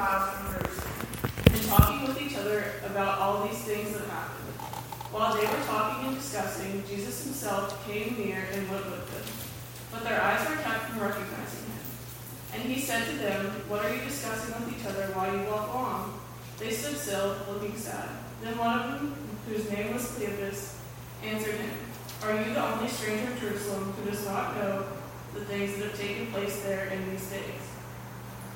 and talking with each other about all these things that happened. While they were talking and discussing, Jesus himself came near and went with them. But their eyes were kept from recognizing him. And he said to them, What are you discussing with each other while you walk along? They stood still, looking sad. Then one of them, whose name was Cleopas, answered him, Are you the only stranger in Jerusalem who does not know the things that have taken place there in these days?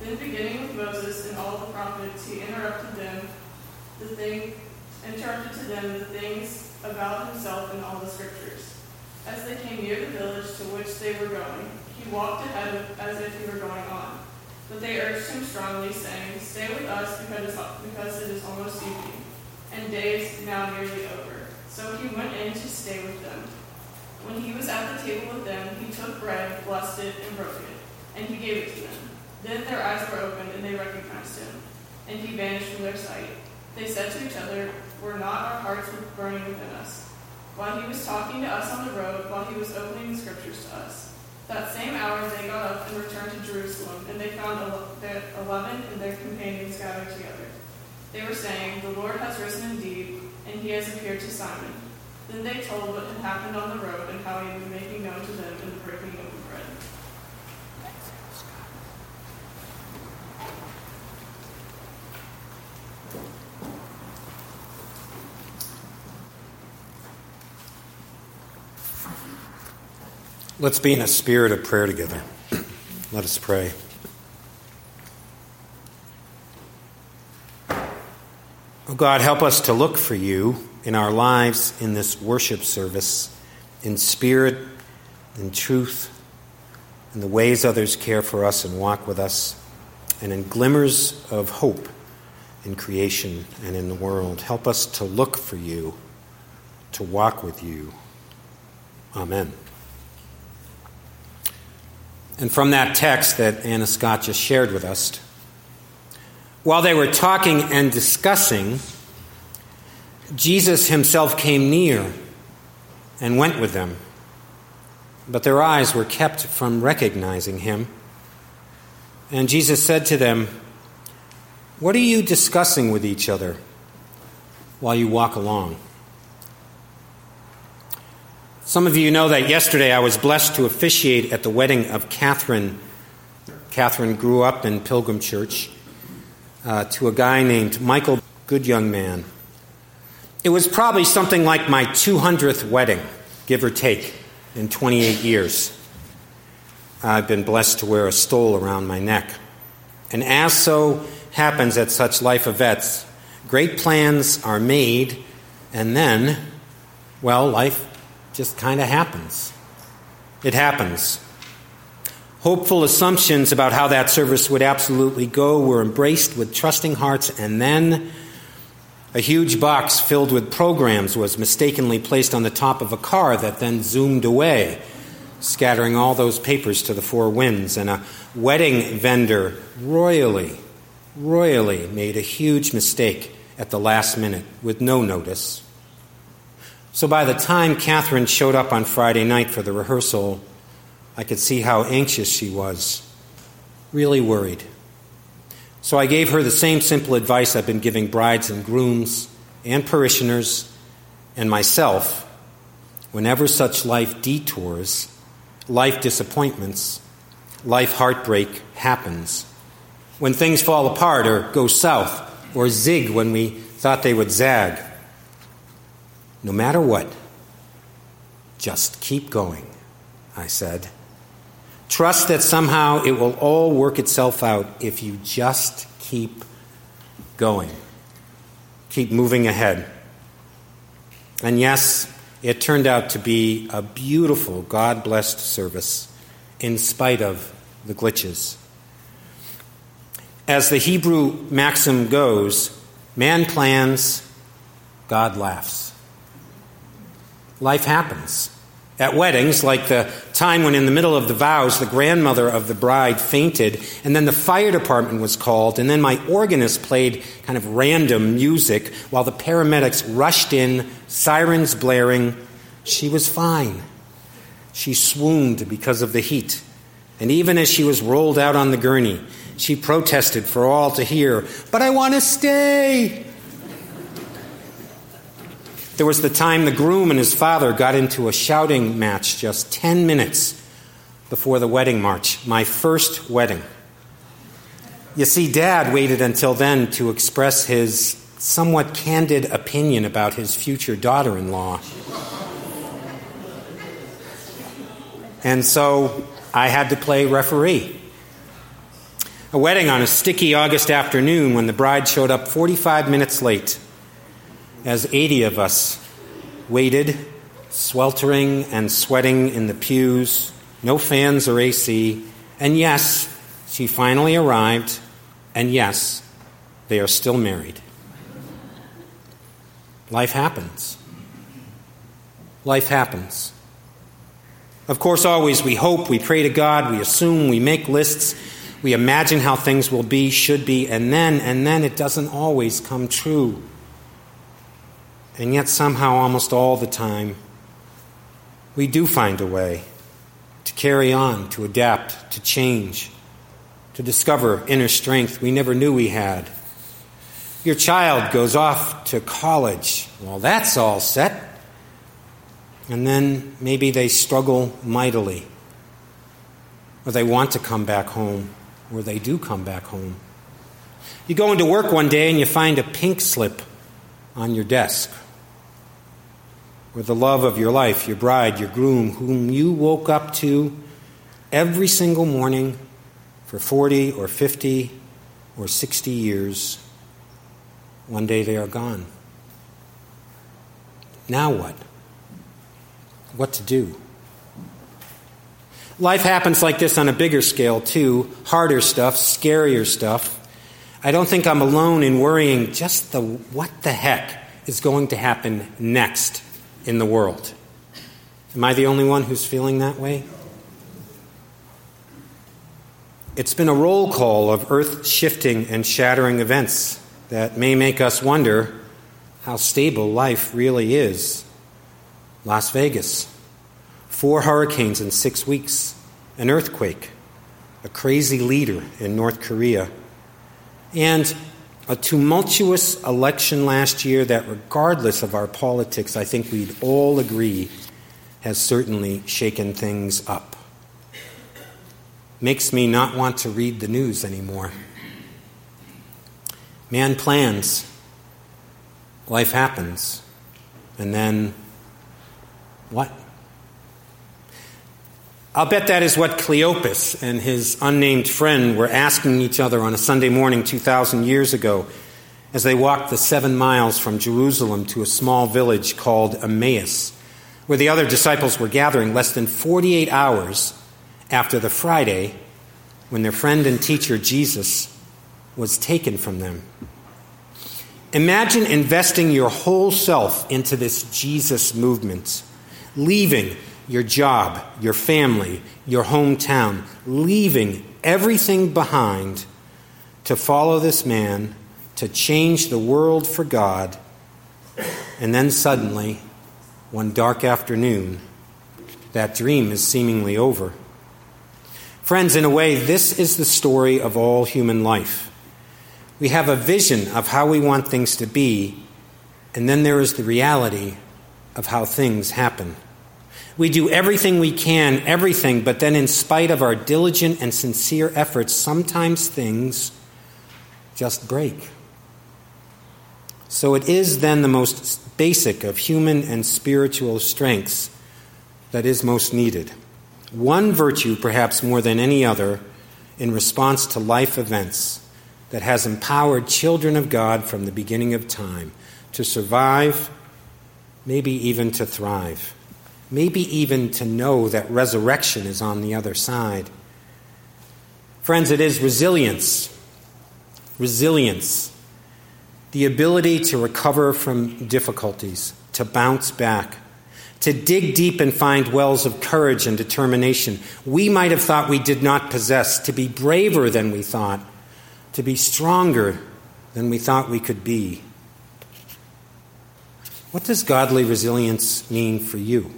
Then, beginning with Moses and all the prophets, he interrupted them the thing, interrupted to them the things about himself in all the scriptures. As they came near the village to which they were going, he walked ahead as if he were going on. But they urged him strongly, saying, Stay with us because, because it is almost evening, and day is now nearly over. So he went in to stay with them. When he was at the table with them, he took bread, blessed it, and broke it, and he gave it to them. Then their eyes were opened, and they recognized him, and he vanished from their sight. They said to each other, Were not our hearts burning within us? While he was talking to us on the road, while he was opening the scriptures to us. That same hour they got up and returned to Jerusalem, and they found eleven and their companions gathered together. They were saying, The Lord has risen indeed, and he has appeared to Simon. Then they told what had happened on the road and how he had been making known to them in the breaking of the bread. Let's be in a spirit of prayer together. Let us pray. Oh God, help us to look for you in our lives in this worship service, in spirit, in truth, in the ways others care for us and walk with us, and in glimmers of hope in creation and in the world. Help us to look for you, to walk with you. Amen. And from that text that Anna Scott just shared with us, while they were talking and discussing, Jesus himself came near and went with them. But their eyes were kept from recognizing him. And Jesus said to them, What are you discussing with each other while you walk along? Some of you know that yesterday I was blessed to officiate at the wedding of Catherine. Catherine grew up in Pilgrim Church uh, to a guy named Michael, good young man. It was probably something like my 200th wedding, give or take, in 28 years. I've been blessed to wear a stole around my neck. And as so happens at such life events, great plans are made, and then, well, life just kind of happens. It happens. Hopeful assumptions about how that service would absolutely go were embraced with trusting hearts, and then a huge box filled with programs was mistakenly placed on the top of a car that then zoomed away, scattering all those papers to the four winds. And a wedding vendor royally, royally made a huge mistake at the last minute with no notice. So by the time Catherine showed up on Friday night for the rehearsal, I could see how anxious she was, really worried. So I gave her the same simple advice I've been giving brides and grooms and parishioners and myself whenever such life detours, life disappointments, life heartbreak happens. When things fall apart or go south or zig when we thought they would zag. No matter what, just keep going, I said. Trust that somehow it will all work itself out if you just keep going. Keep moving ahead. And yes, it turned out to be a beautiful, God blessed service in spite of the glitches. As the Hebrew maxim goes, man plans, God laughs. Life happens. At weddings, like the time when in the middle of the vows the grandmother of the bride fainted, and then the fire department was called, and then my organist played kind of random music while the paramedics rushed in, sirens blaring, she was fine. She swooned because of the heat. And even as she was rolled out on the gurney, she protested for all to hear, But I want to stay! There was the time the groom and his father got into a shouting match just 10 minutes before the wedding march, my first wedding. You see, Dad waited until then to express his somewhat candid opinion about his future daughter in law. And so I had to play referee. A wedding on a sticky August afternoon when the bride showed up 45 minutes late as 80 of us waited, sweltering and sweating in the pews, no fans or AC, and yes, she finally arrived, and yes, they are still married. Life happens. Life happens. Of course, always we hope, we pray to God, we assume, we make lists, we imagine how things will be, should be, and then, and then it doesn't always come true. And yet, somehow, almost all the time, we do find a way to carry on, to adapt, to change, to discover inner strength we never knew we had. Your child goes off to college. Well, that's all set. And then maybe they struggle mightily, or they want to come back home, or they do come back home. You go into work one day and you find a pink slip on your desk or the love of your life, your bride, your groom, whom you woke up to every single morning for 40 or 50 or 60 years, one day they are gone. Now what? What to do? Life happens like this on a bigger scale, too. Harder stuff, scarier stuff. I don't think I'm alone in worrying just the what the heck is going to happen next in the world. Am I the only one who's feeling that way? It's been a roll call of earth shifting and shattering events that may make us wonder how stable life really is. Las Vegas, four hurricanes in six weeks, an earthquake, a crazy leader in North Korea, and a tumultuous election last year that, regardless of our politics, I think we'd all agree has certainly shaken things up. Makes me not want to read the news anymore. Man plans, life happens, and then what? I'll bet that is what Cleopas and his unnamed friend were asking each other on a Sunday morning 2,000 years ago as they walked the seven miles from Jerusalem to a small village called Emmaus, where the other disciples were gathering less than 48 hours after the Friday when their friend and teacher Jesus was taken from them. Imagine investing your whole self into this Jesus movement, leaving your job, your family, your hometown, leaving everything behind to follow this man, to change the world for God, and then suddenly, one dark afternoon, that dream is seemingly over. Friends, in a way, this is the story of all human life. We have a vision of how we want things to be, and then there is the reality of how things happen. We do everything we can, everything, but then, in spite of our diligent and sincere efforts, sometimes things just break. So it is then the most basic of human and spiritual strengths that is most needed. One virtue, perhaps more than any other, in response to life events that has empowered children of God from the beginning of time to survive, maybe even to thrive, maybe even to know that resurrection is on the other side. Friends, it is resilience. Resilience. The ability to recover from difficulties, to bounce back, to dig deep and find wells of courage and determination we might have thought we did not possess, to be braver than we thought, to be stronger than we thought we could be. What does godly resilience mean for you?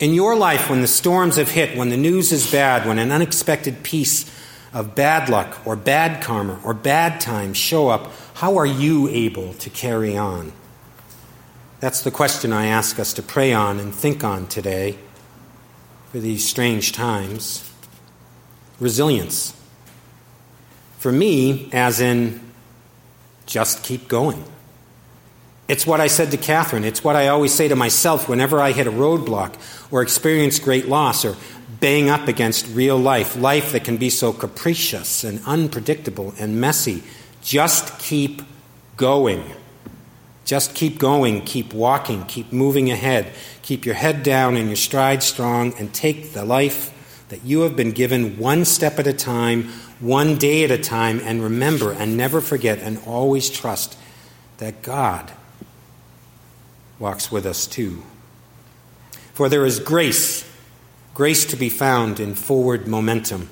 In your life, when the storms have hit, when the news is bad, when an unexpected piece of bad luck or bad karma or bad times show up, how are you able to carry on? That's the question I ask us to pray on and think on today for these strange times. Resilience. For me, as in just keep going. It's what I said to Catherine. It's what I always say to myself whenever I hit a roadblock or experience great loss or bang up against real life, life that can be so capricious and unpredictable and messy. Just keep going. Just keep going, keep walking, keep moving ahead. Keep your head down and your stride strong, and take the life that you have been given one step at a time, one day at a time, and remember and never forget and always trust that God walks with us too. For there is grace, grace to be found in forward momentum.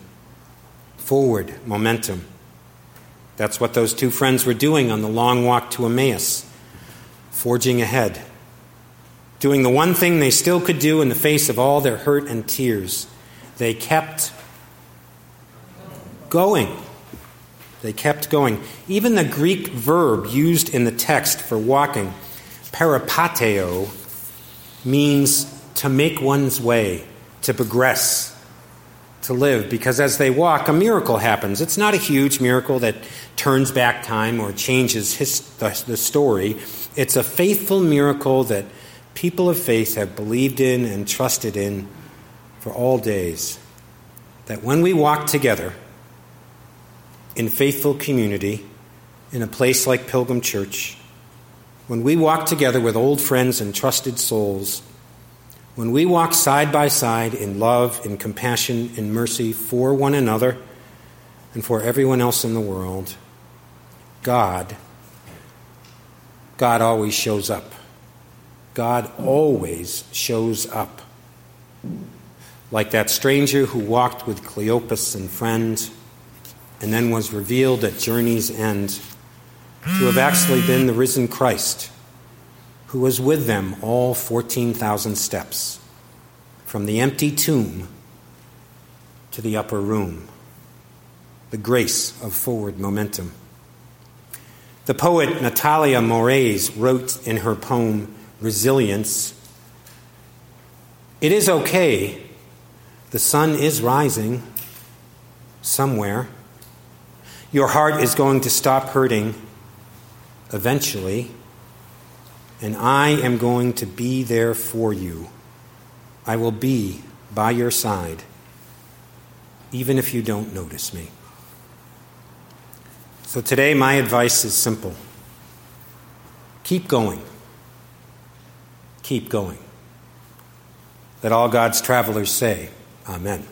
Forward momentum. That's what those two friends were doing on the long walk to Emmaus forging ahead, doing the one thing they still could do in the face of all their hurt and tears. They kept going. They kept going. Even the Greek verb used in the text for walking, peripateo, means to make one's way, to progress, to live. Because as they walk, a miracle happens. It's not a huge miracle that turns back time or changes his, the, the story. It's a faithful miracle that people of faith have believed in and trusted in for all days. That when we walk together in faithful community in a place like Pilgrim Church, when we walk together with old friends and trusted souls, when we walk side by side in love, in compassion, in mercy for one another and for everyone else in the world, God God always shows up. God always shows up. Like that stranger who walked with Cleopas and friends and then was revealed at journey's end to have actually been the risen Christ who was with them all 14,000 steps from the empty tomb to the upper room. The grace of forward momentum. The poet Natalia Moraes wrote in her poem Resilience It is okay. The sun is rising somewhere. Your heart is going to stop hurting eventually, and I am going to be there for you. I will be by your side, even if you don't notice me. So today, my advice is simple keep going. Keep going. Let all God's travelers say, Amen.